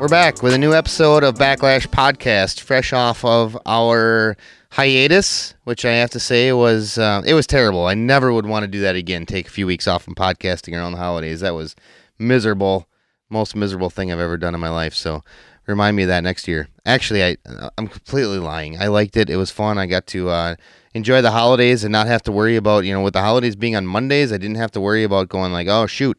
We're back with a new episode of Backlash Podcast, fresh off of our hiatus, which I have to say was uh, it was terrible. I never would want to do that again. Take a few weeks off from podcasting around the holidays. That was miserable, most miserable thing I've ever done in my life. So remind me of that next year. Actually, I I'm completely lying. I liked it. It was fun. I got to uh, enjoy the holidays and not have to worry about you know with the holidays being on Mondays. I didn't have to worry about going like oh shoot.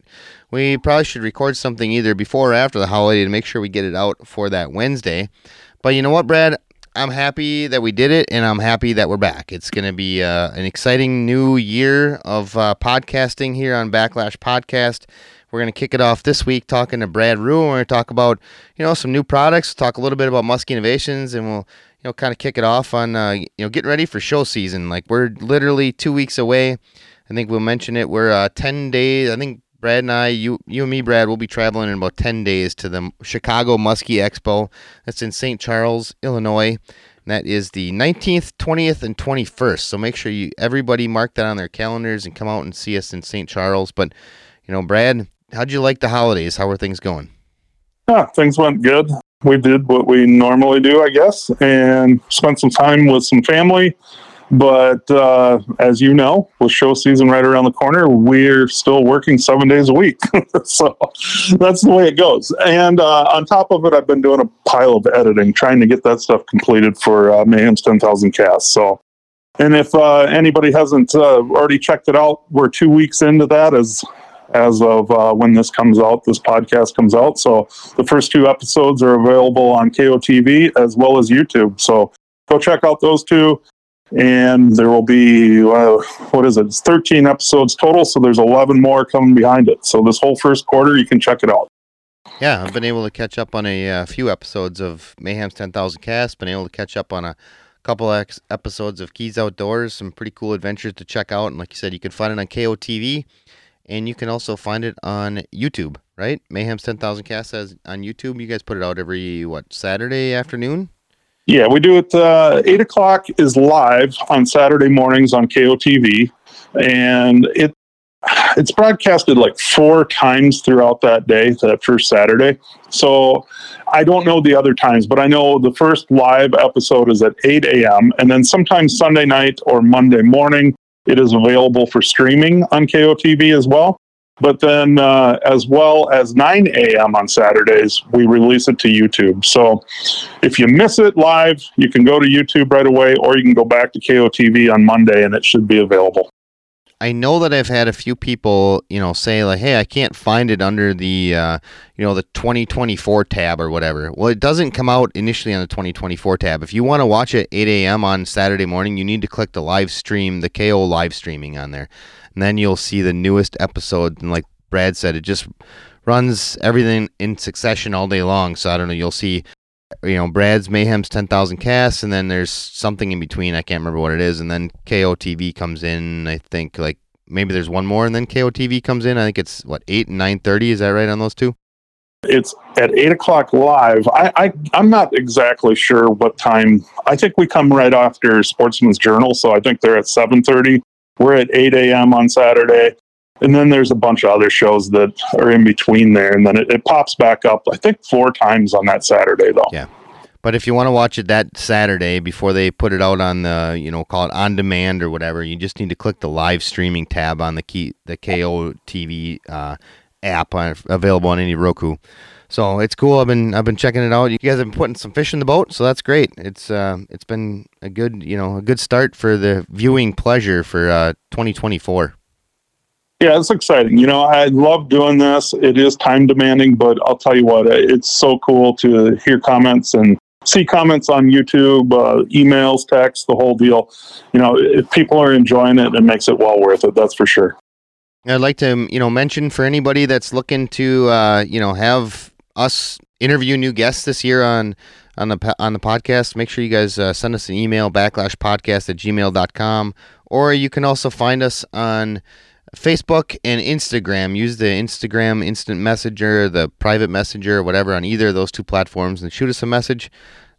We probably should record something either before or after the holiday to make sure we get it out for that Wednesday. But you know what, Brad? I'm happy that we did it, and I'm happy that we're back. It's going to be uh, an exciting new year of uh, podcasting here on Backlash Podcast. We're going to kick it off this week talking to Brad Ruh. We're going to talk about you know some new products, talk a little bit about Musky Innovations, and we'll you know kind of kick it off on uh, you know getting ready for show season. Like we're literally two weeks away. I think we'll mention it. We're uh, ten days. I think Brad and I, you, you and me, Brad, will be traveling in about 10 days to the Chicago Muskie Expo. That's in St. Charles, Illinois. And that is the 19th, 20th, and 21st. So make sure you everybody mark that on their calendars and come out and see us in St. Charles. But, you know, Brad, how'd you like the holidays? How were things going? Yeah, things went good. We did what we normally do, I guess, and spent some time with some family but uh, as you know, with show season right around the corner, we're still working seven days a week. so that's the way it goes. And uh, on top of it, I've been doing a pile of editing, trying to get that stuff completed for uh, Mayhem's 10,000 casts. So, and if uh, anybody hasn't uh, already checked it out, we're two weeks into that as as of uh, when this comes out, this podcast comes out. So the first two episodes are available on KOTV as well as YouTube. So go check out those two and there will be uh, what is it? It's 13 episodes total, so there's 11 more coming behind it. So this whole first quarter, you can check it out. Yeah, I've been able to catch up on a uh, few episodes of Mayhem's 10,000 Cast. Been able to catch up on a couple ex- episodes of Keys Outdoors. Some pretty cool adventures to check out. And like you said, you can find it on KOTV, and you can also find it on YouTube. Right? Mayhem's 10,000 Cast says on YouTube. You guys put it out every what Saturday afternoon? Yeah, we do it. Uh, Eight o'clock is live on Saturday mornings on KOTV, and it it's broadcasted like four times throughout that day, that first Saturday. So I don't know the other times, but I know the first live episode is at 8 a.m. And then sometimes Sunday night or Monday morning, it is available for streaming on KOTV as well. But then, uh, as well as 9 a.m. on Saturdays, we release it to YouTube. So if you miss it live, you can go to YouTube right away, or you can go back to KOTV on Monday and it should be available. I know that I've had a few people, you know, say like, "Hey, I can't find it under the, uh, you know, the 2024 tab or whatever." Well, it doesn't come out initially on the 2024 tab. If you want to watch it 8 a.m. on Saturday morning, you need to click the live stream, the KO live streaming on there and then you'll see the newest episode. And like Brad said, it just runs everything in succession all day long. So I don't know. You'll see, you know, Brad's Mayhem's ten thousand casts, and then there's something in between. I can't remember what it is, and then KOTV comes in. I think like maybe there's one more, and then KOTV comes in. I think it's what eight and nine thirty. Is that right on those two? It's at eight o'clock live. I, I I'm not exactly sure what time. I think we come right after Sportsman's Journal, so I think they're at seven thirty. We're at 8 a.m. on Saturday. And then there's a bunch of other shows that are in between there. And then it, it pops back up, I think, four times on that Saturday, though. Yeah. But if you want to watch it that Saturday before they put it out on the, you know, call it on demand or whatever, you just need to click the live streaming tab on the key, the KO TV uh, app on, available on any Roku. So it's cool. I've been I've been checking it out. You guys have been putting some fish in the boat, so that's great. It's uh it's been a good you know a good start for the viewing pleasure for uh 2024. Yeah, it's exciting. You know, I love doing this. It is time demanding, but I'll tell you what, it's so cool to hear comments and see comments on YouTube, uh, emails, text, the whole deal. You know, if people are enjoying it, it makes it well worth it. That's for sure. I'd like to, you know, mention for anybody that's looking to, uh, you know, have us interview new guests this year on on the on the podcast, make sure you guys uh, send us an email backlashpodcast at gmail.com or you can also find us on Facebook and Instagram. Use the Instagram instant messenger, the private messenger, whatever on either of those two platforms and shoot us a message.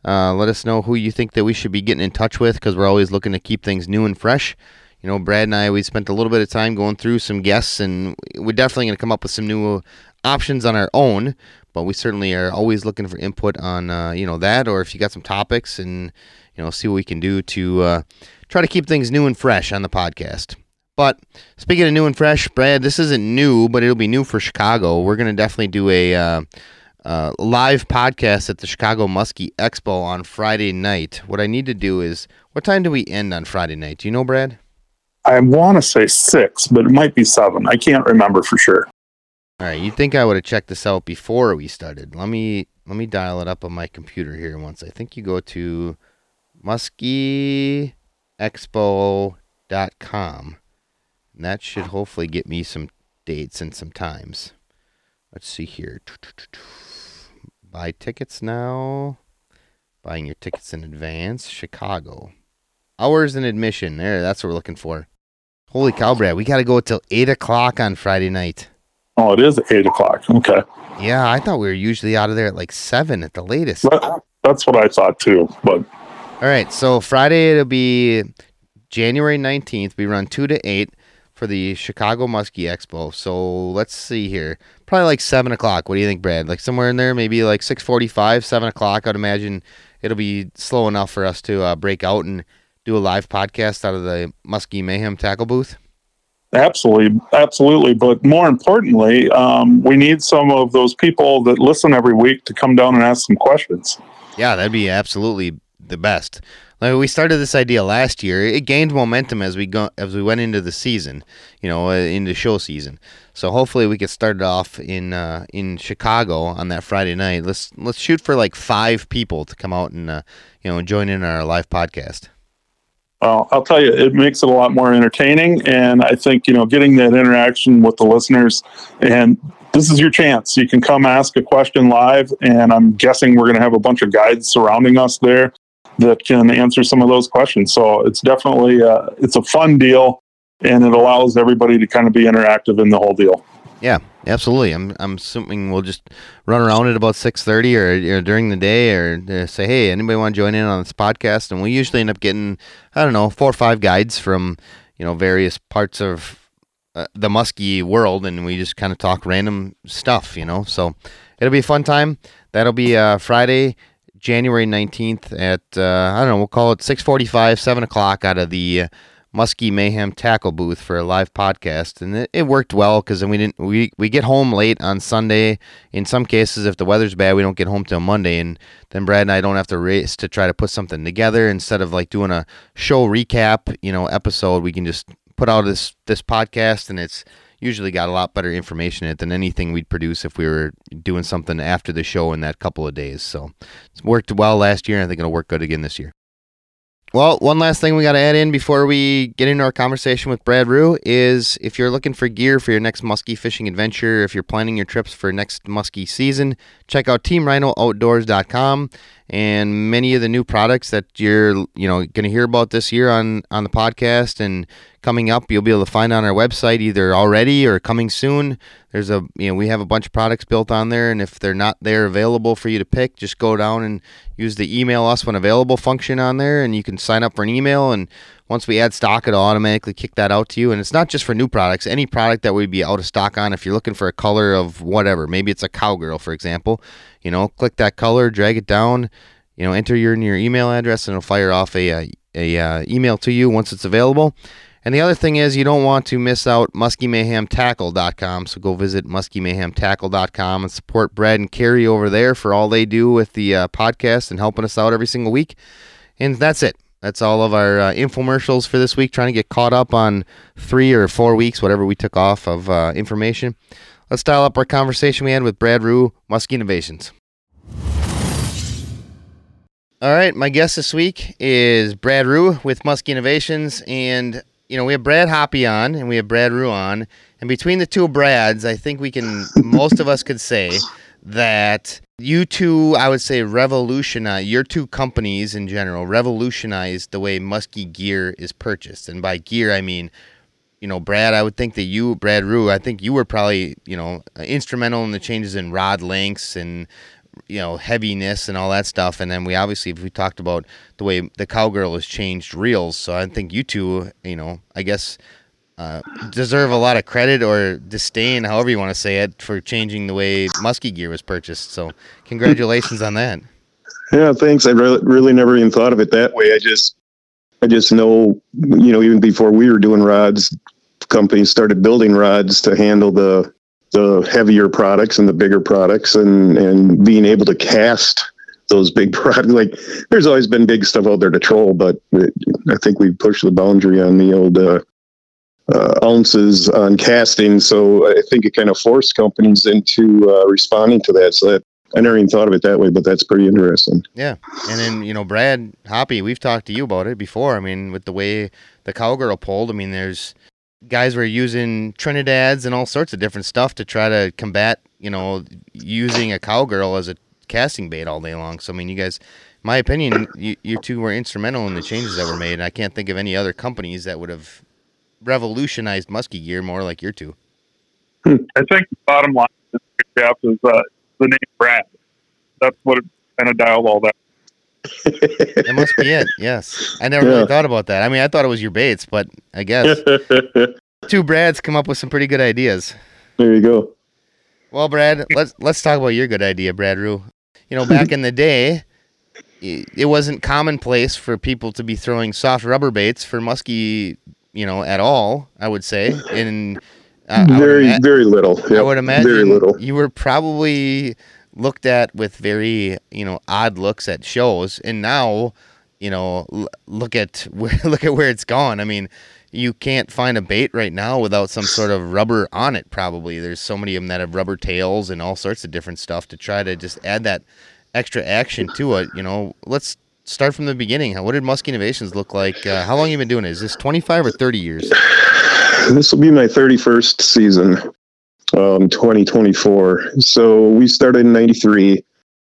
Uh, let us know who you think that we should be getting in touch with because we're always looking to keep things new and fresh. You know, Brad and I, we spent a little bit of time going through some guests, and we're definitely going to come up with some new options on our own. but we certainly are always looking for input on uh, you know that, or if you got some topics and you know see what we can do to uh, try to keep things new and fresh on the podcast. But speaking of new and fresh, Brad, this isn't new, but it'll be new for Chicago. We're gonna definitely do a uh, uh, live podcast at the Chicago Muskie Expo on Friday night. What I need to do is, what time do we end on Friday night? Do you know, Brad? I want to say six, but it might be seven. I can't remember for sure. All right, you think I would have checked this out before we started? Let me let me dial it up on my computer here once. I think you go to muskieexpo.com. And that should hopefully get me some dates and some times. Let's see here. Buy tickets now. Buying your tickets in advance. Chicago. Hours and admission. There, that's what we're looking for. Holy cow, Brad. We got to go till 8 o'clock on Friday night. Oh, it is eight o'clock. Okay. Yeah, I thought we were usually out of there at like 7 at the latest. That, that's what I thought too. But All right, so Friday it'll be January 19th. We run 2 to 8 for the Chicago Muskie Expo. So let's see here. Probably like 7 o'clock. What do you think, Brad? Like somewhere in there, maybe like 6.45, 7 o'clock. I'd imagine it'll be slow enough for us to uh, break out and do a live podcast out of the Musky Mayhem tackle booth. absolutely, absolutely. But more importantly, um, we need some of those people that listen every week to come down and ask some questions. Yeah, that'd be absolutely the best. Like we started this idea last year. It gained momentum as we go as we went into the season, you know, uh, into show season. So hopefully we get started off in uh, in Chicago on that Friday night. Let's let's shoot for like five people to come out and uh, you know join in our live podcast. Well, I'll tell you, it makes it a lot more entertaining, and I think you know getting that interaction with the listeners, and this is your chance. You can come ask a question live, and I'm guessing we're going to have a bunch of guides surrounding us there that can answer some of those questions. So it's definitely uh, it's a fun deal, and it allows everybody to kind of be interactive in the whole deal. Yeah, absolutely. I'm I'm assuming we'll just run around at about six thirty or, or during the day, or uh, say, hey, anybody want to join in on this podcast? And we usually end up getting, I don't know, four or five guides from you know various parts of uh, the muskie world, and we just kind of talk random stuff, you know. So it'll be a fun time. That'll be uh, Friday, January nineteenth at uh, I don't know, we'll call it six forty-five, seven o'clock out of the. Uh, Musky Mayhem tackle booth for a live podcast, and it, it worked well because then we didn't we we get home late on Sunday. In some cases, if the weather's bad, we don't get home till Monday, and then Brad and I don't have to race to try to put something together. Instead of like doing a show recap, you know, episode, we can just put out this this podcast, and it's usually got a lot better information in it than anything we'd produce if we were doing something after the show in that couple of days. So it's worked well last year, and I think it'll work good again this year. Well, one last thing we got to add in before we get into our conversation with Brad Ruh is if you're looking for gear for your next muskie fishing adventure, if you're planning your trips for next muskie season, check out teamrhinooutdoors.com and many of the new products that you're, you know, going to hear about this year on on the podcast and coming up, you'll be able to find on our website either already or coming soon. There's a, you know, we have a bunch of products built on there and if they're not there available for you to pick, just go down and use the email us when available function on there and you can sign up for an email and once we add stock it'll automatically kick that out to you. And it's not just for new products. Any product that we'd be out of stock on if you're looking for a color of whatever maybe it's a cowgirl for example you know click that color drag it down you know enter your your email address and it'll fire off a, a, a uh, email to you once it's available and the other thing is, you don't want to miss out MuskyMayhemTackle.com. So go visit MuskyMayhemTackle.com and support Brad and Carrie over there for all they do with the uh, podcast and helping us out every single week. And that's it. That's all of our uh, infomercials for this week. Trying to get caught up on three or four weeks, whatever we took off of uh, information. Let's dial up our conversation we had with Brad Ruh, Musky Innovations. All right, my guest this week is Brad Ruh with Musky Innovations, and you know, we have Brad Hoppy on and we have Brad Ruh on. And between the two Brads, I think we can, most of us could say that you two, I would say, revolutionize, your two companies in general, revolutionized the way muskie gear is purchased. And by gear, I mean, you know, Brad, I would think that you, Brad Ruh, I think you were probably, you know, instrumental in the changes in rod lengths and you know heaviness and all that stuff and then we obviously we talked about the way the cowgirl has changed reels so i think you two you know i guess uh, deserve a lot of credit or disdain, however you want to say it, for changing the way muskie gear was purchased. So, congratulations on that. Yeah, thanks. I really, really never even thought of it that way. I just, I just know, you know, even before we were doing rods, companies started building rods to handle the the heavier products and the bigger products, and and being able to cast those big products. Like, there's always been big stuff out there to troll, but it, I think we've pushed the boundary on the old uh, uh, ounces on casting. So I think it kind of forced companies into uh, responding to that. So that I never even thought of it that way, but that's pretty interesting. Yeah, and then you know Brad Hoppy, we've talked to you about it before. I mean, with the way the cowgirl pulled, I mean, there's guys were using Trinidads and all sorts of different stuff to try to combat, you know, using a cowgirl as a casting bait all day long. So I mean, you guys, my opinion, you, you two were instrumental in the changes that were made. And I can't think of any other companies that would have revolutionized muskie gear more like your two. I think the bottom line is, is uh, the name Brad. That's what it kind of dialed all that. That must be it. Yes, I never really thought about that. I mean, I thought it was your baits, but I guess two Brads come up with some pretty good ideas. there you go. Well, Brad, let's let's talk about your good idea, Brad Ruh. You know, back in the day, it wasn't commonplace for people to be throwing soft rubber baits for muskie, you know, at all. I would say, in uh, would very, ima- very little. I would imagine very little. you were probably looked at with very, you know, odd looks at shows, and now, you know, l- look at where look at where it's gone. I mean, you can't find a bait right now without some sort of rubber on it. Probably there's so many of them that have rubber tails and all sorts of different stuff to try to just add that extra action to it. You know, let's start from the beginning. How- What did Musky Innovations look like? Uh, how long have you been doing it? Is this 25 or 30 years? This will be my 31st season, um, 2024. So we started in 93.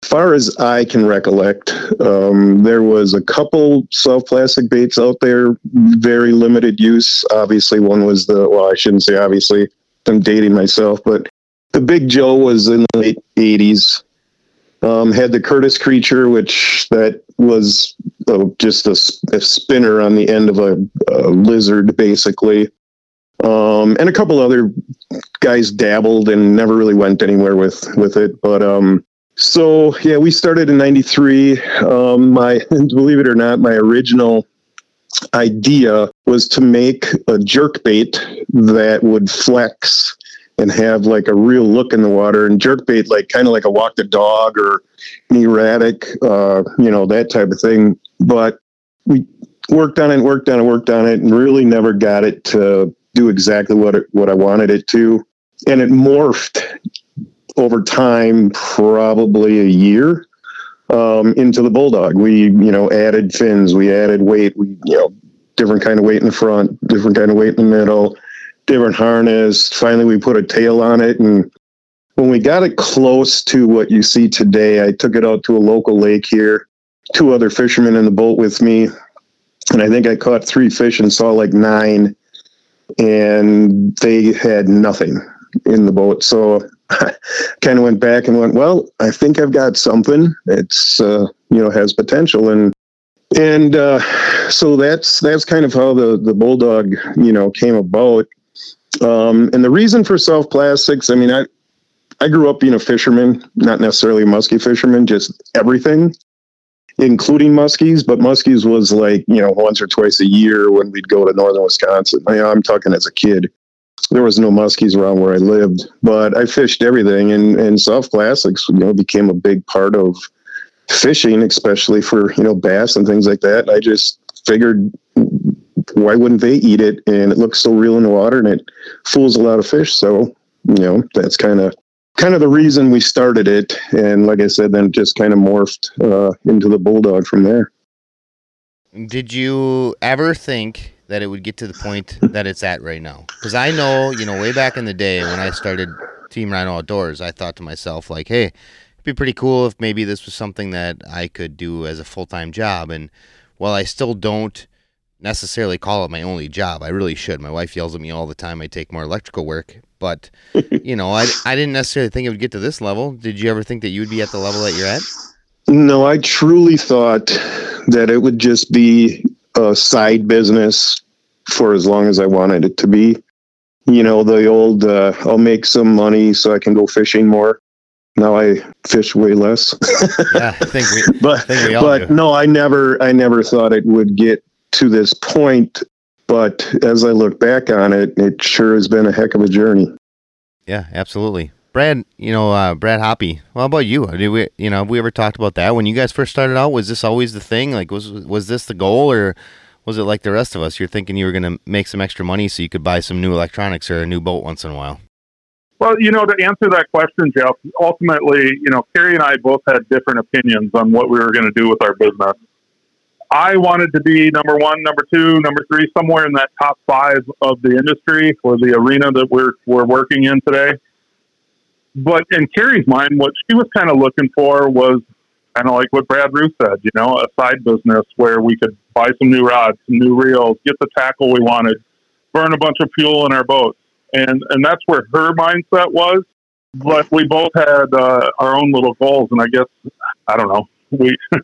Far as I can recollect, um, there was a couple soft plastic baits out there, very limited use. Obviously, one was the, well, I shouldn't say obviously, I'm dating myself, but the Big Joe was in the late 80s. Um, had the Curtis Creature, which that was uh, just a spinner on the end of a, a lizard, basically. Um, and a couple other guys dabbled and never really went anywhere with with it. But um, so yeah, we started in '93. Um, my believe it or not, my original idea was to make a jerk bait that would flex and have like a real look in the water and jerk bait like kind of like a walk the dog or an erratic uh you know that type of thing but we worked on it worked on it worked on it and really never got it to do exactly what it, what I wanted it to. And it morphed over time probably a year um, into the Bull Dawg. We you know added fins we added weight we you know different kind of weight in the front different kind of weight in the middle different harness. Finally we put a tail on it and when we got it close to what you see today i took it out to a local lake here. Two other fishermen in the boat with me and i think i caught three fish and saw like nine and they had nothing in the boat. So I kind of went back and went well i think i've got something. It's uh, you know has potential. And and uh, so that's that's kind of how the the Bull Dawg you know came about. Um, and the reason for self plastics i mean i i grew up being a fisherman not necessarily a muskie fisherman just everything including muskies but muskies was like you know once or twice a year when we'd go to northern wisconsin I, i'm talking as a kid there was no muskies around where i lived but i fished everything and and soft plastics you know became a big part of fishing, especially for you know bass and things like that. I just figured, why wouldn't they eat it? And it looks so real in the water, and it fools a lot of fish. So you know that's kind of kind of the reason we started it. And like I said, then it just kind of morphed uh, into the Bull Dawg from there. Did you ever think that it would get to the point that it's at right now? Because I know, you know, way back in the day when I started Team Rhino Outdoors, I thought to myself, like, hey, it'd be pretty cool if maybe this was something that I could do as a full time job. And while I still don't necessarily call it my only job, I really should. My wife yells at me all the time I take more electrical work. But, you know, I, I didn't necessarily think it would get to this level. Did you ever think that you would be at the level that you're at? No, I truly thought that it would just be a side business for as long as I wanted it to be. You know, the old uh, I'll make some money so I can go fishing more. Now I fish way less. yeah, I think we, but think we but do. no, I never I never thought it would get to this point. But as I look back on it, it sure has been a heck of a journey. Yeah, absolutely. Brad, you know, uh, Brad Hoppy. Well, how about you? Did we, you know, have we ever talked about that when you guys first started out? Was this always the thing? Like, was was this the goal, or was it like the rest of us? You're thinking you were going to make some extra money so you could buy some new electronics or a new boat once in a while. Well, you know, to answer that question, Jeff, ultimately, you know, Carrie and I both had different opinions on what we were going to do with our business. I wanted to be number one, number two, number three, somewhere in that top five of the industry or the arena that we're we're working in today. But in Carrie's mind, what she was kind of looking for was kind of like what Brad Ruth said, you know, a side business where we could buy some new rods, some new reels, get the tackle we wanted, burn a bunch of fuel in our boat, and and that's where her mindset was. But we both had uh, our own little goals, and I guess I don't know, we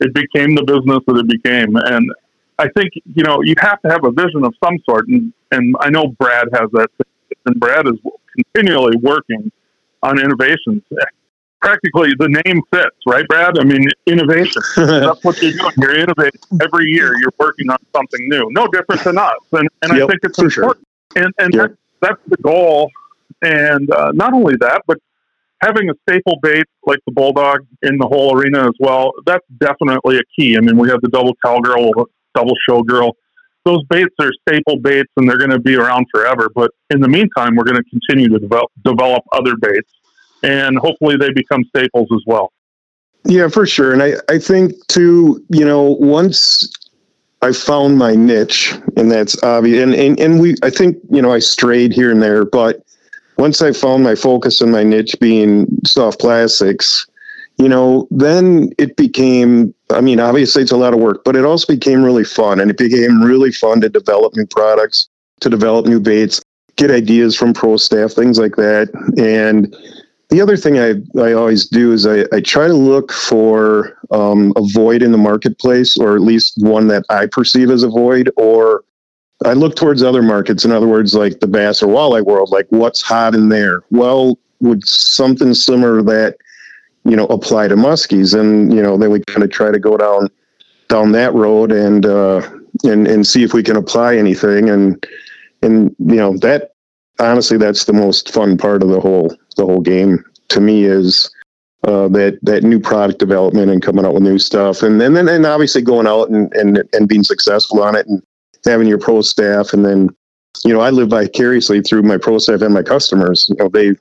it became the business that it became, and I think you know you have to have a vision of some sort, and and I know Brad has that, and Brad is continually working on innovations. Practically, the name fits, right, Brad? I mean, innovation. That's what you're doing. You're innovating every year. You're working on something new. No different than us, and and Yep, I think it's for sure. important. And and Yep. that's that's the goal. And uh, not only that, but having a staple bait like the Bull Dawg in the whole arena as well. That's definitely a key. I mean, we have the double cowgirl, double showgirl. Those baits are staple baits, and they're going to be around forever. But in the meantime, we're going to continue to develop develop other baits, and hopefully they become staples as well. Yeah, for sure. And I, I think too, you know, once I found my niche, and that's obvious, and, and, and we, I think, you know, I strayed here and there, but once I found my focus and my niche being soft plastics, you know, then it became, I mean, obviously it's a lot of work, but it also became really fun. And it became really fun to develop new products, to develop new baits, get ideas from pro staff, things like that. And the other thing I, I always do is I, I try to look for um, a void in the marketplace, or at least one that I perceive as a void, or I look towards other markets. In other words, like the bass or walleye world, like what's hot in there? Well, would something similar that, you know, apply to muskies? And, you know, then we kind of try to go down down that road and uh, and and see if we can apply anything. And and you know that honestly, that's the most fun part of the whole the whole game to me is uh, that that new product development and coming out with new stuff, and and then and obviously going out and and and being successful on it, and having your pro staff, and then you know I live vicariously through my pro staff and my customers. You know they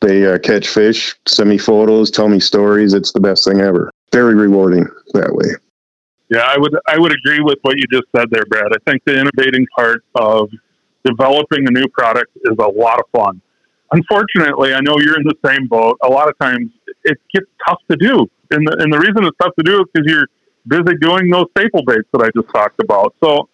they uh, catch fish, send me photos, tell me stories. It's the best thing ever. Very rewarding that way. Yeah, I would I would agree with what you just said there, Brad. I think the innovating part of developing a new product is a lot of fun. Unfortunately, I know you're in the same boat. A lot of times it gets tough to do. And the, and the reason it's tough to do is because you're busy doing those staple baits that I just talked about. So,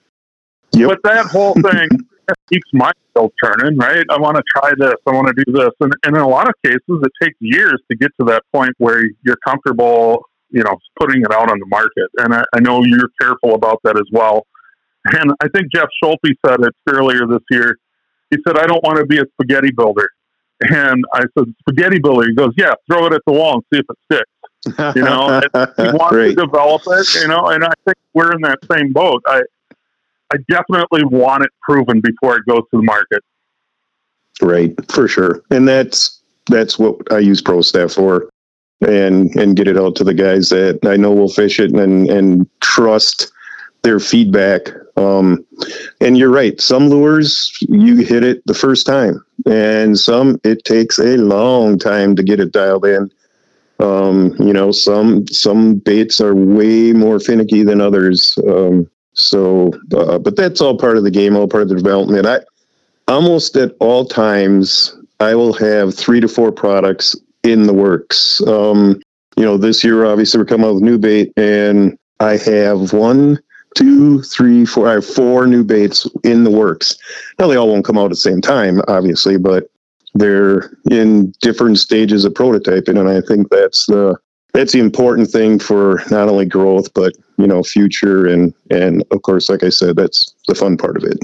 Yep. but that whole thing keeps my wheels turning, right? I want to try this. I want to do this. And, and in a lot of cases, it takes years to get to that point where you're comfortable, you know, putting it out on the market. And I, I know you're careful about that as well. And I think Jeff Schulte said it earlier this year. He said, I don't want to be a spaghetti builder. And I said, spaghetti builder. He goes, yeah, throw it at the wall and see if it sticks. You know, he wants Great. to develop it, you know, and I think we're in that same boat. I, I definitely want it proven before it goes to the market. Right, for sure. And that's that's what I use Pro Staff for. And and get it out to the guys that I know will fish it and and trust their feedback. Um and you're right, some lures you hit it the first time. And some it takes a long time to get it dialed in. Um, you know, some some baits are way more finicky than others. Um so uh, but that's all part of the game, all part of the development. I almost at all times I will have three to four products in the works. Um, you know, this year obviously we're coming out with new bait, and I have one, two, three, four. I have four new baits in the works. Now they all won't come out at the same time, obviously, but they're in different stages of prototyping, and I think that's the that's the important thing for not only growth but you know future and and of course like i said that's the fun part of it.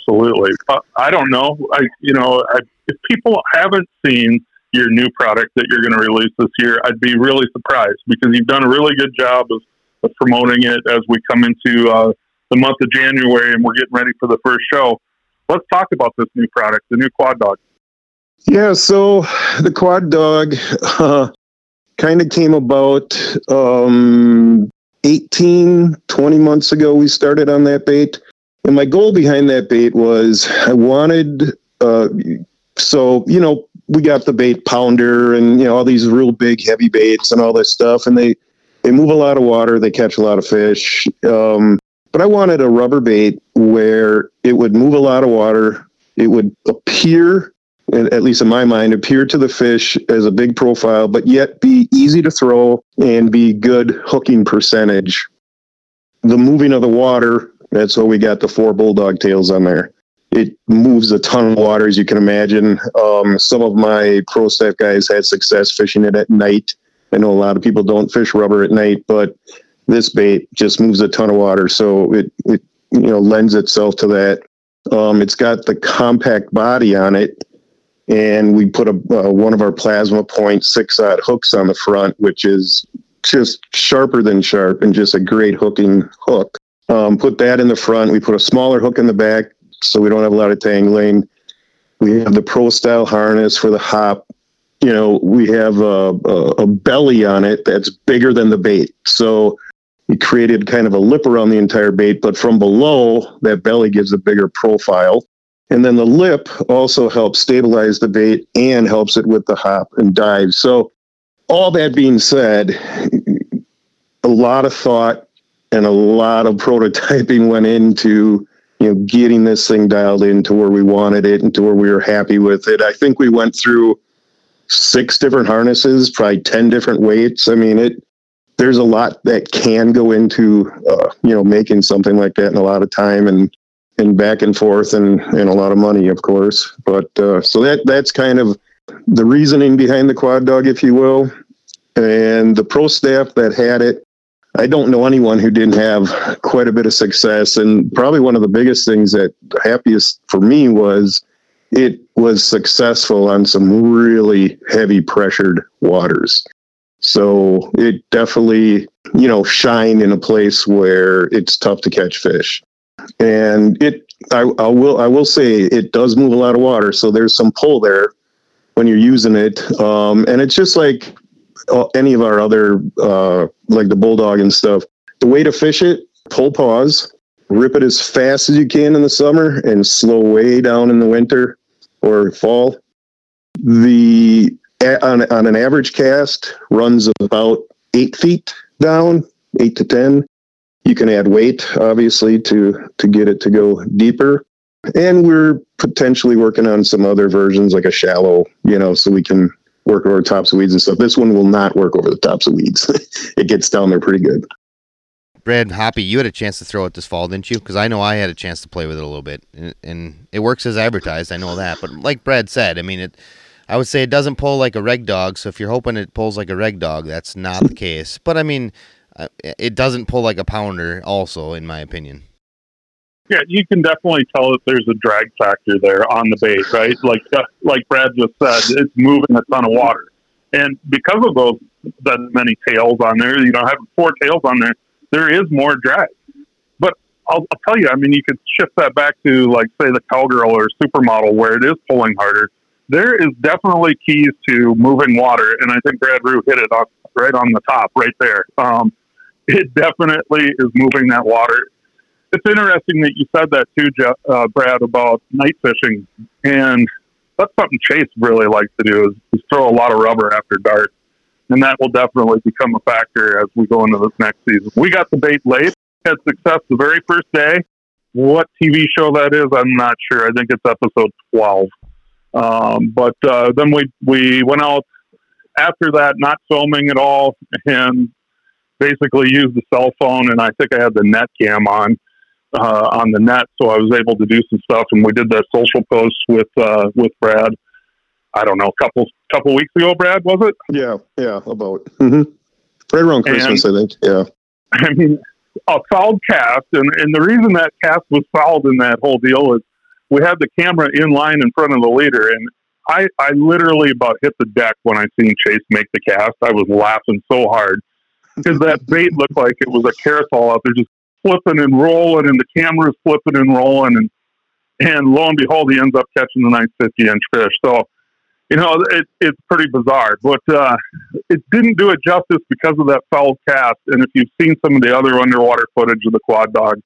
Absolutely. Uh, i don't know. I you know I, if people haven't seen your new product that you're going to release this year i'd be really surprised because you've done a really good job of, of promoting it as we come into uh, the month of january and we're getting ready for the first show. Let's talk about this new product the new Quad Dawg. Yeah so the Quad Dawg uh, kind of came about um, 18, 20 months ago. We started on that bait. And my goal behind that bait was I wanted, uh, so, you know, we got the bait pounder and, you know, all these real big heavy baits and all this stuff. And they, they move a lot of water, they catch a lot of fish. Um, but I wanted a rubber bait where it would move a lot of water. It would appear at least in my mind, appear to the fish as a big profile, but yet be easy to throw and be good hooking percentage. The moving of the water, that's why we got the four Bull Dawg tails on there. It moves a ton of water, as you can imagine. Um, some of my pro staff guys had success fishing it at night. I know a lot of people don't fish rubber at night, but this bait just moves a ton of water, so it, it you know lends itself to that. Um, it's got the compact body on it, and we put a uh, one of our plasma point six odd hooks on the front, which is just sharper than sharp and just a great hooking hook. Um, put that in the front. We put a smaller hook in the back so we don't have a lot of tangling. We have the pro style harness for the hop. You know, we have a, a, a belly on it that's bigger than the bait. So we created kind of a lip around the entire bait, but from below, that belly gives a bigger profile. And then the lip also helps stabilize the bait and helps it with the hop and dive. So, all that being said, a lot of thought and a lot of prototyping went into you know getting this thing dialed into where we wanted it and to where we were happy with it. I think we went through six different harnesses, probably ten different weights. I mean, it there's a lot that can go into uh, you know making something like that, and a lot of time and and back and forth and, and a lot of money, of course. But uh, so that that's kind of the reasoning behind the Quad Dawg, if you will. And the pro staff that had it, I don't know anyone who didn't have quite a bit of success. And probably one of the biggest things that happiest for me was it was successful on some really heavy pressured waters. So it definitely, you know, shined in a place where it's tough to catch fish and it I, I, will I will say it does move a lot of water, so there's some pull there when you're using it, um, and it's just like any of our other uh, like the Bull Dawg and stuff. The way to fish it: pull pause, rip it as fast as you can in the summer, and slow way down in the winter or fall. The on, on an average cast runs about eight feet down, eight to ten you can add weight, obviously, to to get it to go deeper. And we're potentially working on some other versions, like a shallow, you know, so we can work over tops of weeds and stuff. This one will not work over the tops of weeds. it gets down there pretty good. Brad Hoppy, you had a chance to throw it this fall, didn't you? Because I know I had a chance to play with it a little bit, and, and, it works as advertised. I know that, but like Brad said, I mean, it. I would say it doesn't pull like a reg dog. So if you're hoping it pulls like a reg dog, that's not the case. But I mean, it doesn't pull like a pounder, also, in my opinion. Yeah, you can definitely tell that there's a drag factor there on the bait, right? Like uh, like Brad just said, it's moving a ton of water, and because of those that many tails on there, you know, having four tails on there, there is more drag. But I'll, I'll tell you, I mean, you could shift that back to like say the cowgirl or supermodel where it is pulling harder. There is definitely keys to moving water, and I think Brad Ruh hit it on, right on the top, right there. Um, it definitely is moving that water. It's interesting that you said that too, Jeff, uh, Brad, about night fishing, and that's something Chase really likes to do is, is throw a lot of rubber after dark, and that will definitely become a factor as we go into this next season. We got the bait late, had success the very first day. What TV show that is, I'm not sure. I think it's episode 12. Um, but uh, then we we went out after that, not filming at all, and basically used the cell phone, and I think I had the net cam on uh, on the net, so I was able to do some stuff. And we did that social post with uh, with Brad. I don't know, a couple couple weeks ago, Brad, was it? Yeah, yeah, about mm-hmm. right around Christmas, and, I think. Yeah. I mean, a fouled cast, and and the reason that cast was fouled in that whole deal is we had the camera in line in front of the leader, and I I literally about hit the deck when I seen Chase make the cast. I was laughing so hard because that bait looked like it was a carousel out there, just flipping and rolling, and the camera's flipping and rolling, and and lo and behold, he ends up catching the nice 50 inch fish. So, you know, it, it's pretty bizarre, but uh, it didn't do it justice because of that foul cast. And if you've seen some of the other underwater footage of the Quad Dawg,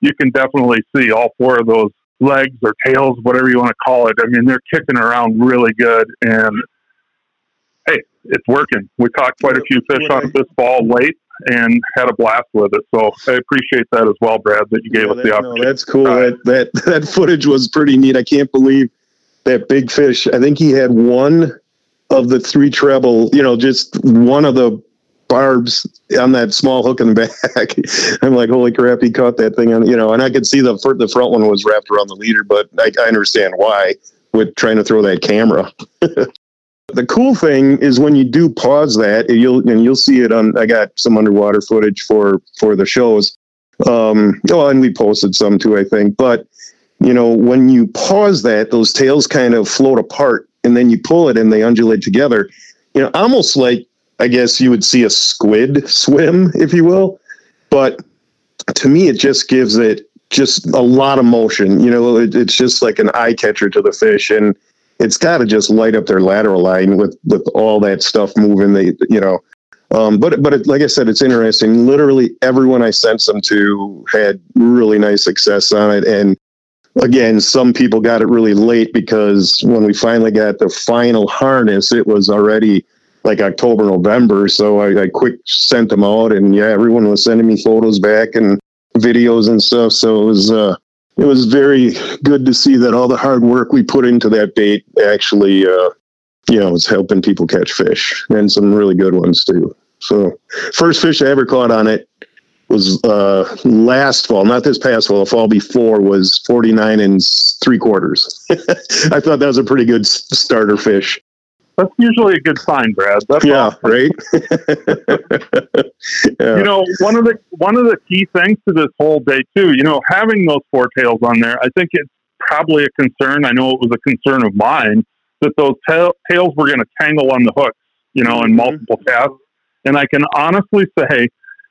you can definitely see all four of those legs or tails, whatever you want to call it. I mean, they're kicking around really good, and hey, it's working. We caught quite a few fish on this fall late, and had a blast with it. So I appreciate that as well, Brad, that you gave yeah, us the opportunity. No, that's cool. That, that that footage was pretty neat. I can't believe that big fish. I think he had one of the three treble. You know, just one of the barbs on that small hook in the back. I'm like, holy crap, he caught that thing on. You know, and I could see the front, the front one was wrapped around the leader, but I, I understand why with trying to throw that camera. The cool thing is when you do pause that, you'll and you'll see it on. I got some underwater footage for for the shows. Um, oh, and we posted some too, I think. But you know, when you pause that, those tails kind of float apart, and then you pull it, and they undulate together. You know, almost like I guess you would see a squid swim, if you will. But to me, it just gives it just a lot of motion. You know, it, it's just like an eye catcher to the fish, and it's got to just light up their lateral line with with all that stuff moving. They, you know, um, but but it, like I said, it's interesting. Literally everyone I sent them to had really nice success on it, and again, some people got it really late because when we finally got the final harness, it was already like October, November. So I, I quick sent them out, and yeah, everyone was sending me photos back and videos and stuff. So it was uh, it was very good to see that all the hard work we put into that bait actually, uh, you know, was helping people catch fish and some really good ones too. So, first fish I ever caught on it was uh, last fall, not this past fall. The fall before was 49 and three quarters. I thought that was a pretty good starter fish. That's usually a good sign, Brad. That's yeah, awesome. right. yeah. You know, one of the one of the key things to this whole day too. You know, having those four tails on there, I think it's probably a concern. I know it was a concern of mine that those tail, tails were going to tangle on the hook. You know, in mm-hmm. multiple casts, and I can honestly say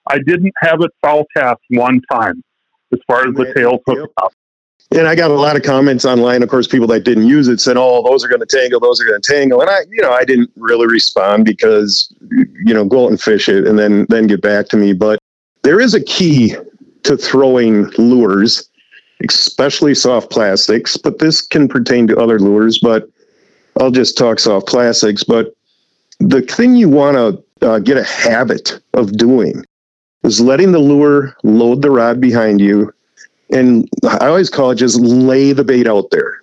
I didn't have it foul cast one time as far as the tails hooked up. And I got a lot of comments online. Of course, people that didn't use it said, "Oh, those are going to tangle. Those are going to tangle." And I, you know, I didn't really respond because, you know, go out and fish it and then then get back to me. But there is a key to throwing lures, especially soft plastics. But this can pertain to other lures. But I'll just talk soft plastics. But the thing you want to uh, get a habit of doing is letting the lure load the rod behind you and I always call it just lay the bait out there.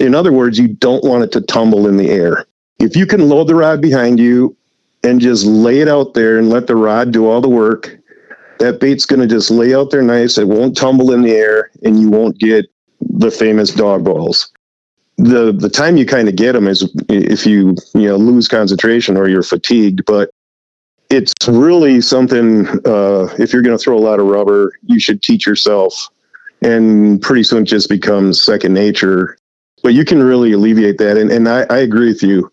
In other words, you don't want it to tumble in the air. If you can load the rod behind you and just lay it out there and let the rod do all the work, that bait's going to just lay out there nice. It won't tumble in the air and you won't get the famous dog balls. The the time you kind of get them is if you you know lose concentration or you're fatigued, but it's really something uh, if you're going to throw a lot of rubber, you should teach yourself and pretty soon it just becomes second nature. But you can really alleviate that. And, and I, I agree with you.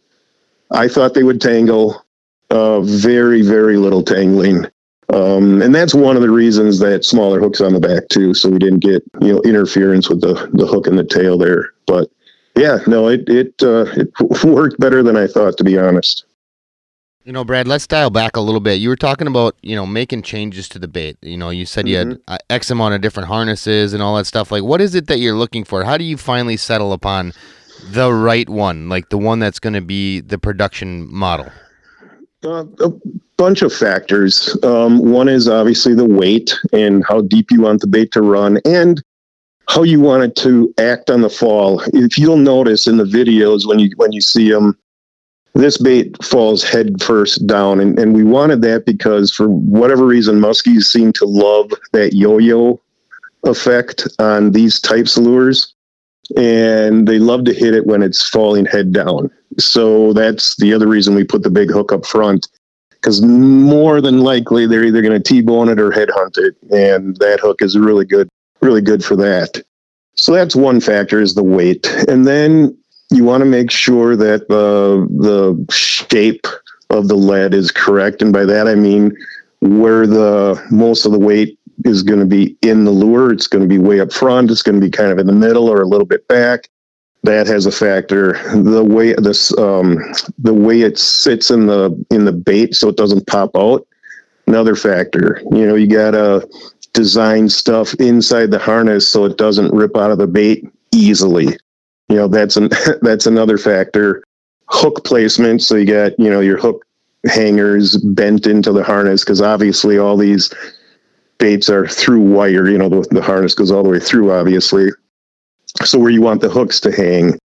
I thought they would tangle, uh, very, very little tangling. Um, and that's one of the reasons that smaller hooks on the back too, so we didn't get you know interference with the the hook and the tail there. But yeah, no, it it uh, it worked better than I thought, to be honest. You know, Brad, let's dial back a little bit. You were talking about, you know, making changes to the bait. You know, you said you mm-hmm. had uh, X amount of different harnesses and all that stuff. Like, what is it that you're looking for? How do you finally settle upon the right one, like the one that's going to be the production model? Uh, a bunch of factors. Um, one is obviously the weight and how deep you want the bait to run, and how you want it to act on the fall. If you'll notice in the videos when you when you see them, this bait falls head first down. And, and we wanted that because for whatever reason, muskies seem to love that yo-yo effect on these types of lures. and they love to hit it when it's falling head down. So that's the other reason we put the big hook up front because more than likely they're either going to T-bone it or headhunt it, and that hook is really good, really good for that. So that's one factor is the weight, and then you want to make sure that the the shape of the lead is correct, and by that I mean where the most of the weight is going to be in the lure. It's going to be way up front. It's going to be kind of in the middle or a little bit back. That has a factor. The way this um, the way it sits in the in the bait so it doesn't pop out. Another factor. You know, you gotta design stuff inside the harness so it doesn't rip out of the bait easily. You know, that's an that's another factor. Hook placement. So you got you know your hook hangers bent into the harness because obviously all these baits are through wire. You know, the, the harness goes all the way through, obviously. So where you want the hooks to hang.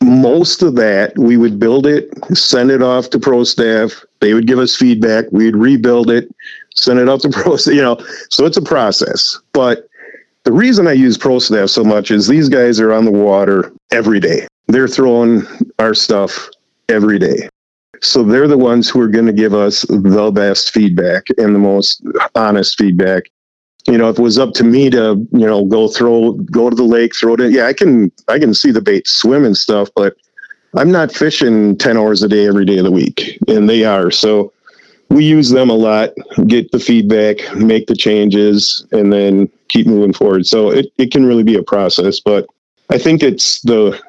Most of that, we would build it, send it off to pro staff. They would give us feedback. We'd rebuild it, send it off to pro. You know, so it's a process. But the reason I use pro staff so much is these guys are on the water every day. They're throwing our stuff every day. So they're the ones who are going to give us the best feedback and the most honest feedback. You know, if it was up to me to, you know, go throw, go to the lake, throw it in, yeah, I can, I can see the bait swim and stuff, but I'm not fishing 10 hours a day every day of the week. And they are. So we use them a lot, get the feedback, make the changes, and then keep moving forward. So it, it can really be a process, but I think it's the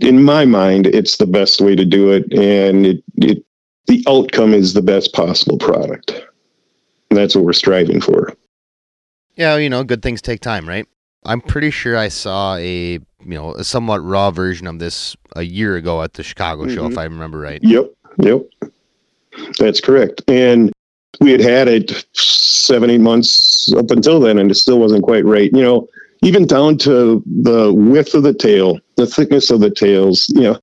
in my mind, it's the best way to do it, and it, it the outcome is the best possible product. And that's what we're striving for. Yeah, you know, good things take time, right? I'm pretty sure I saw a you know a somewhat raw version of this a year ago at the Chicago mm-hmm. show, if I remember right. Yep, yep, that's correct. And we had had it seven, eight months up until then, and it still wasn't quite right. You know, even down to the width of the tail, the thickness of the tails. You know,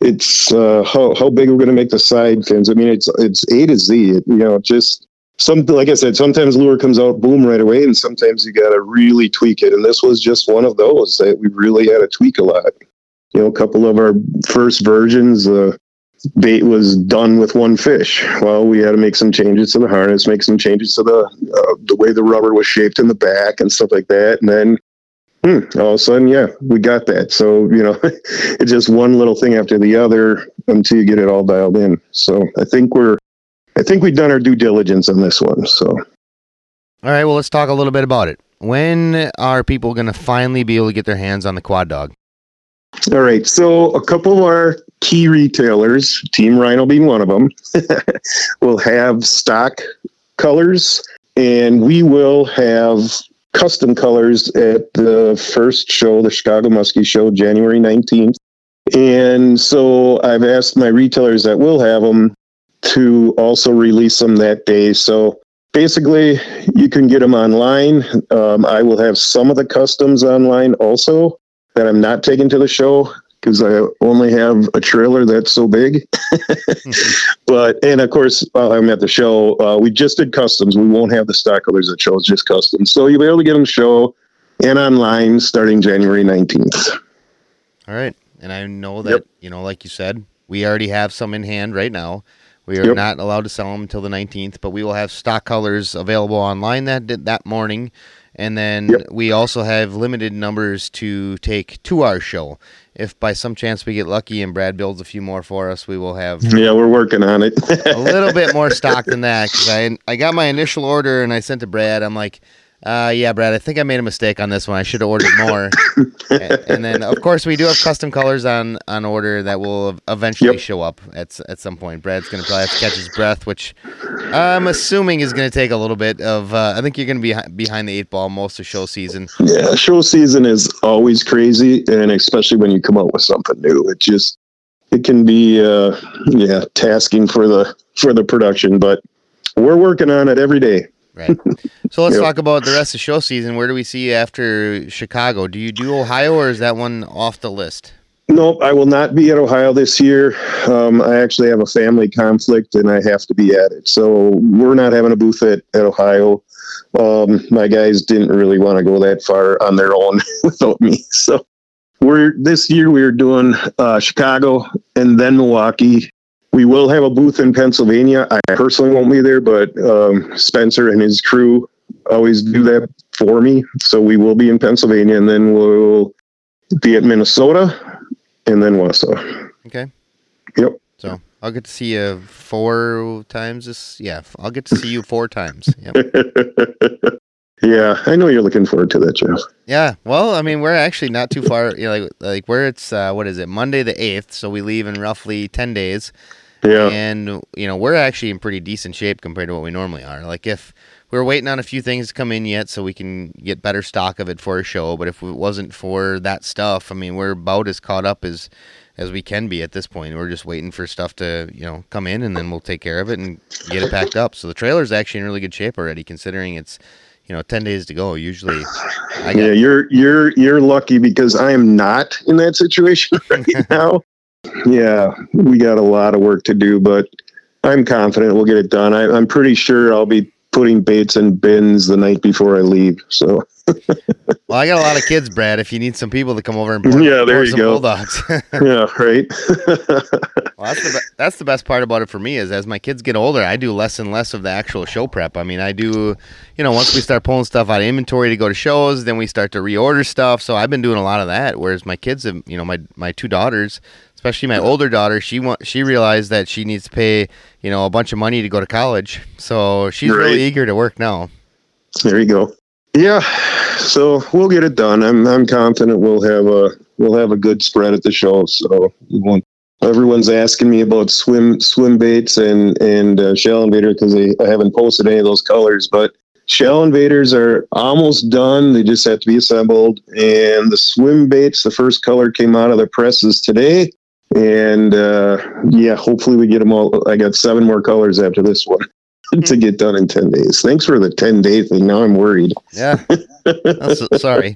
it's uh, how how big we're going to make the side fins. I mean, it's it's A to Z. It, you know, just some like I said, sometimes lure comes out boom right away, and sometimes you got to really tweak it. And this was just one of those that we really had to tweak a lot. You know, a couple of our first versions, uh, bait was done with one fish. Well, we had to make some changes to the harness, make some changes to the uh, the way the rubber was shaped in the back and stuff like that, and then Hmm, all of a sudden, yeah, we got that. So, you know, it's just one little thing after the other until you get it all dialed in. So I think we're, I think we've done our due diligence on this one. So, all right, well, let's talk a little bit about it. When are people going to finally be able to get their hands on the Quad Dawg? All right, so a couple of our key retailers, Team Rhino being one of them, will have stock colors, and we will have custom colors at the first show, the Chicago Muskie Show, January 19th. And so I've asked my retailers that will have them to also release them that day. So basically, you can get them online. Um, I will have some of the customs online also that I'm not taking to the show because I only have a trailer that's so big. but and of course, while I'm at the show, uh, we just did customs. We won't have the stock colors at shows, just customs. So you'll be able to get them show and online starting January 19th. All right, and I know that yep. you know, like you said, we already have some in hand right now. We are yep. not allowed to sell them until the 19th, but we will have stock colors available online that that morning. And then yep. we also have limited numbers to take to our show if by some chance we get lucky and Brad builds a few more for us, we will have. Yeah, we're working on it. a little bit more stock than that because I I got my initial order and I sent to Brad. I'm like, uh, yeah, Brad, I think I made a mistake on this one. I should have ordered more. and, and, then, of course, we do have custom colors on on order that will eventually yep. show up at at some point. Brad's going to probably have to catch his breath, which I'm assuming is going to take a little bit of. Uh, I think you're going to be behind the eight ball most of show season. Yeah, show season is always crazy, and especially when you come out with something new, it just it can be uh, yeah tasking for the for the production, but we're working on it every day. Right. So let's yep. talk about the rest of the show season. Where do we see you after Chicago? Do you do Ohio or is that one off the list? Nope, I will not be at Ohio this year. Um, I actually have a family conflict and I have to be at it. So we're not having a booth at, at Ohio. Um, my guys didn't really want to go that far on their own without me. So we're this year we are doing uh, Chicago and then Milwaukee. We will have a booth in Pennsylvania. I personally won't be there, but um, Spencer and his crew always do that for me. So we will be in Pennsylvania, and then we'll be at Minnesota, and then Wausau. Okay. Yep. So I'll get to see you four times this. Yeah, I'll get to see you four times. Yep. yeah, I know you're looking forward to that, Jeff. Yeah. Well, I mean, we're actually not too far. You know, like like where it's uh, what is it? Monday the eighth. So we leave in roughly ten days. Yeah. And you know, we're actually in pretty decent shape compared to what we normally are. Like if we're waiting on a few things to come in yet so we can get better stock of it for a show, but if it wasn't for that stuff, I mean, we're about as caught up as as we can be at this point. We're just waiting for stuff to, you know, come in and then we'll take care of it and get it packed up. So the trailer's actually in really good shape already considering it's you know, ten days to go. Usually, I yeah, you're you're you're lucky because I am not in that situation right now yeah, we got a lot of work to do, but I'm confident we'll get it done. I, am pretty sure I'll be putting baits in bins the night before I leave. So, well, I got a lot of kids, Brad. If you need some people to come over and yeah, there you go. Bulldogs. yeah, right. well, that's the be- that's the best part about it for me is as my kids get older, I do less and less of the actual show prep. I mean, I do, you know, once we start pulling stuff out of inventory to go to shows, then we start to reorder stuff. So I've been doing a lot of that. Whereas my kids, have, you know, my my two daughters especially my older daughter she want she realized that she needs to pay you know a bunch of money to go to college. So she's right. really eager to work now. There you go. Yeah so we'll get it done. I'm i'm confident we'll have a we'll have a good spread at the show so we won't everyone's asking me about swim swim baits and and uh, shell invader because i haven't posted any of those colors but shell invaders are almost done. They just have to be assembled. And the swim baits the first color came out of the presses today and uh, yeah, hopefully we get them all. I got seven more colors after this one to get done in 10 days. Thanks for the 10 day thing. Now I'm worried. Yeah. sorry.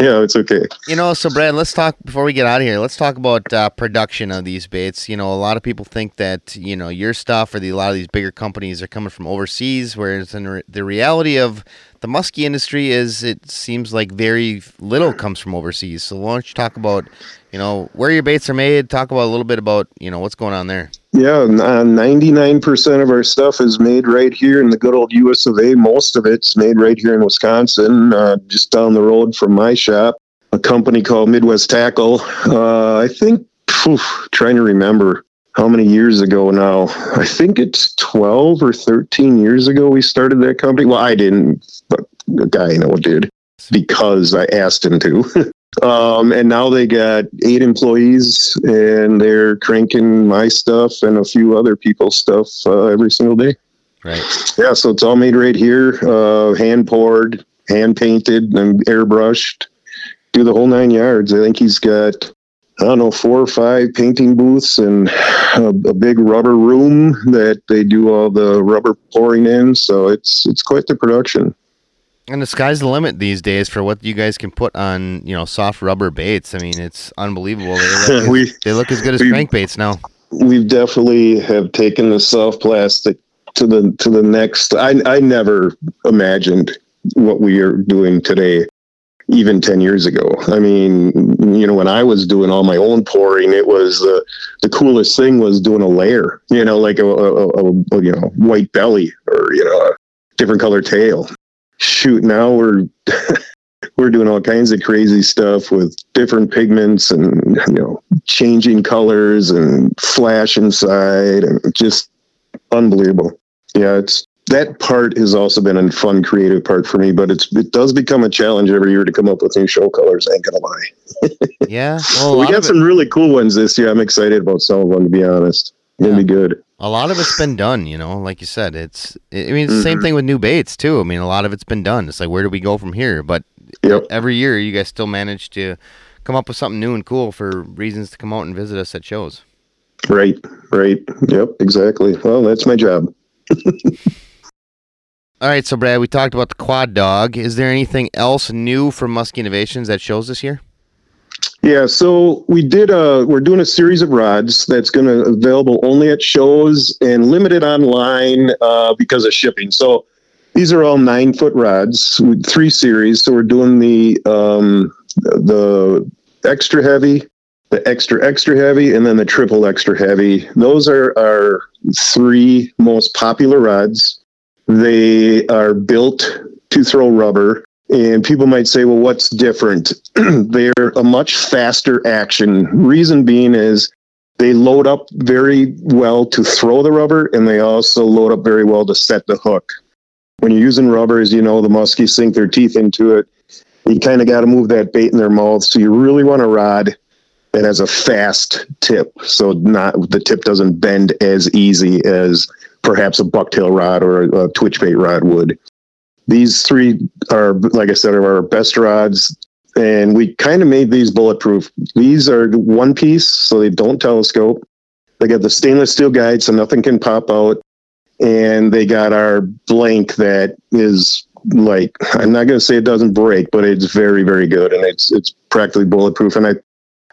Yeah, it's okay. You know, so Brad, let's talk before we get out of here. Let's talk about uh, production of these baits. You know, a lot of people think that you know your stuff or the, a lot of these bigger companies are coming from overseas, whereas in re- the reality of the muskie industry is it seems like very little comes from overseas. So why don't you talk about you know where your baits are made? Talk about a little bit about you know what's going on there. Yeah, ninety nine percent of our stuff is made right here in the good old U.S. of A. Most of it's made right here in Wisconsin, uh, just down the road from my shop. A company called Midwest Tackle. Uh, I think, whew, trying to remember how many years ago now. I think it's twelve or thirteen years ago we started that company. Well, I didn't, but the guy I know did because I asked him to. Um, and now they got eight employees and they're cranking my stuff and a few other people's stuff uh, every single day. Right. Yeah. So it's all made right here, uh, hand poured, hand painted, and airbrushed. Do the whole nine yards. I think he's got, I don't know, four or five painting booths and a, a big rubber room that they do all the rubber pouring in. So it's it's quite the production. And the sky's the limit these days for what you guys can put on, you know, soft rubber baits. I mean, it's unbelievable. They look, we, as, they look as good as crankbaits now. We've definitely have taken the soft plastic to the to the next. I I never imagined what we are doing today, even ten years ago. I mean, you know, when I was doing all my own pouring, it was the the coolest thing was doing a layer. You know, like a, a, a, a you know white belly or you know a different color tail shoot, now we're we're doing all kinds of crazy stuff with different pigments and you know changing colors and flash inside and just unbelievable. Yeah, it's that part has also been a fun creative part for me, but it's it does become a challenge every year to come up with new show colors. I ain't gonna lie. yeah, well, we got some it, really cool ones this year. I'm excited about some of them to be honest. It'll yeah. be good a lot of it's been done, you know, like you said, it's, I mean, it's mm-hmm. same thing with new baits too. I mean, a lot of it's been done. It's like, where do we go from here? But yep. every year you guys still manage to come up with something new and cool for reasons to come out and visit us at shows. Right, right. Yep, exactly. Well, that's my job. All right, so Brad, we talked about the Quad Dawg. Is there anything else new from Musky Innovations that shows this year? Yeah, so we did a we're doing a series of rods that's going to available only at shows and limited online uh, because of shipping. So these are all nine foot rods three series. So we're doing the um, the extra heavy, the extra extra heavy, and then the triple extra heavy. Those are our three most popular rods. They are built to throw rubber. And people might say, well, what's different? They're a much faster action. Reason being is they load up very well to throw the rubber, and they also load up very well to set the hook. When you're using rubber, as you know, the muskies sink their teeth into it. You kind of got to move that bait in their mouth. So you really want a rod that has a fast tip, so not the tip doesn't bend as easy as perhaps a bucktail rod or a, a twitch bait rod would. These three are, like I said, are our best rods and we kind of made these bulletproof. These are one piece, so they don't telescope. They got the stainless steel guide, so nothing can pop out. And they got our blank that is like I'm not going to say it doesn't break, but it's very, very good, and it's it's practically bulletproof. And I,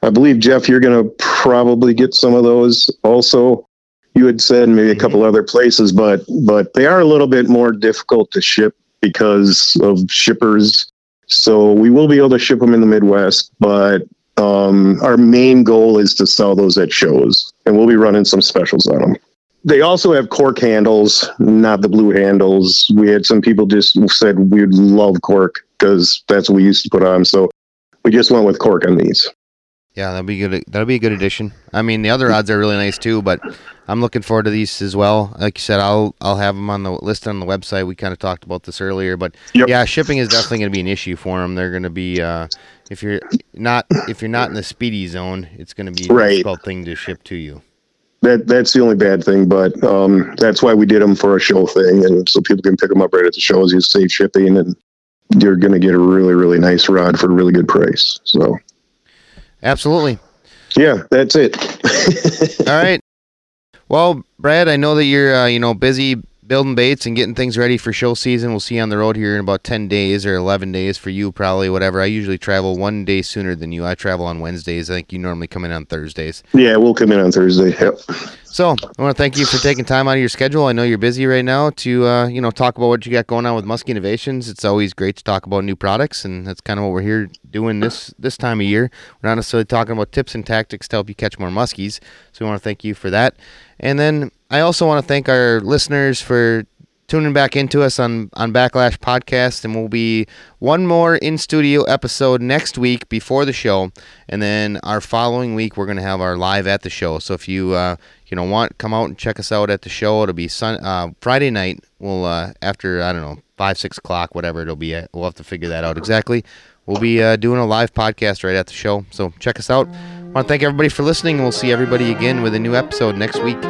I believe Jeff, you're going to probably get some of those also. You had said maybe a couple other places, but but they are a little bit more difficult to ship because of shippers so we will be able to ship them in the Midwest, but um, our main goal is to sell those at shows, and we'll be running some specials on them. They also have cork handles, not the blue handles. We had some people just said we'd love cork because that's what we used to put on. So we just went with cork on these. Yeah, that'll be good. That'll be a good addition. I mean, the other rods are really nice too, but I'm looking forward to these as well. Like you said, I'll I'll have them on the list on the website. We kind of talked about this earlier, but yep. yeah, shipping is definitely going to be an issue for them. They're going to be uh, if you're not if you're not in the speedy zone, it's going to be a right. difficult thing to ship to you. That that's the only bad thing, but um, that's why we did them for a show thing, and so people can pick them up right at the shows. You save shipping, and you're going to get a really really nice rod for a really good price. So Absolutely. Yeah, that's it. All right. Well, Brad, I know that you're uh, you know busy building baits and getting things ready for show season. We'll see you on the road here in about 10 days or 11 days for you, probably, whatever. I usually travel one day sooner than you. I travel on Wednesdays. I think you normally come in on Thursdays. Yeah, we'll come in on Thursday. Yep. So I want to thank you for taking time out of your schedule. I know you're busy right now to, uh, you know, talk about what you got going on with Musky Innovations. It's always great to talk about new products, and that's kind of what we're here doing this this time of year. We're not necessarily talking about tips and tactics to help you catch more muskies. So we want to thank you for that. And then I also want to thank our listeners for tuning back into us on, on Backlash Podcast, and we'll be one more in studio episode next week before the show, and then our following week we're going to have our live at the show. So if you uh, you know want come out and check us out at the show, it'll be sun uh, Friday night. We'll uh, after I don't know five six o'clock whatever it'll be. At. We'll have to figure that out exactly. We'll be uh, doing a live podcast right at the show, so check us out. I want to thank everybody for listening, and we'll see everybody again with a new episode next week.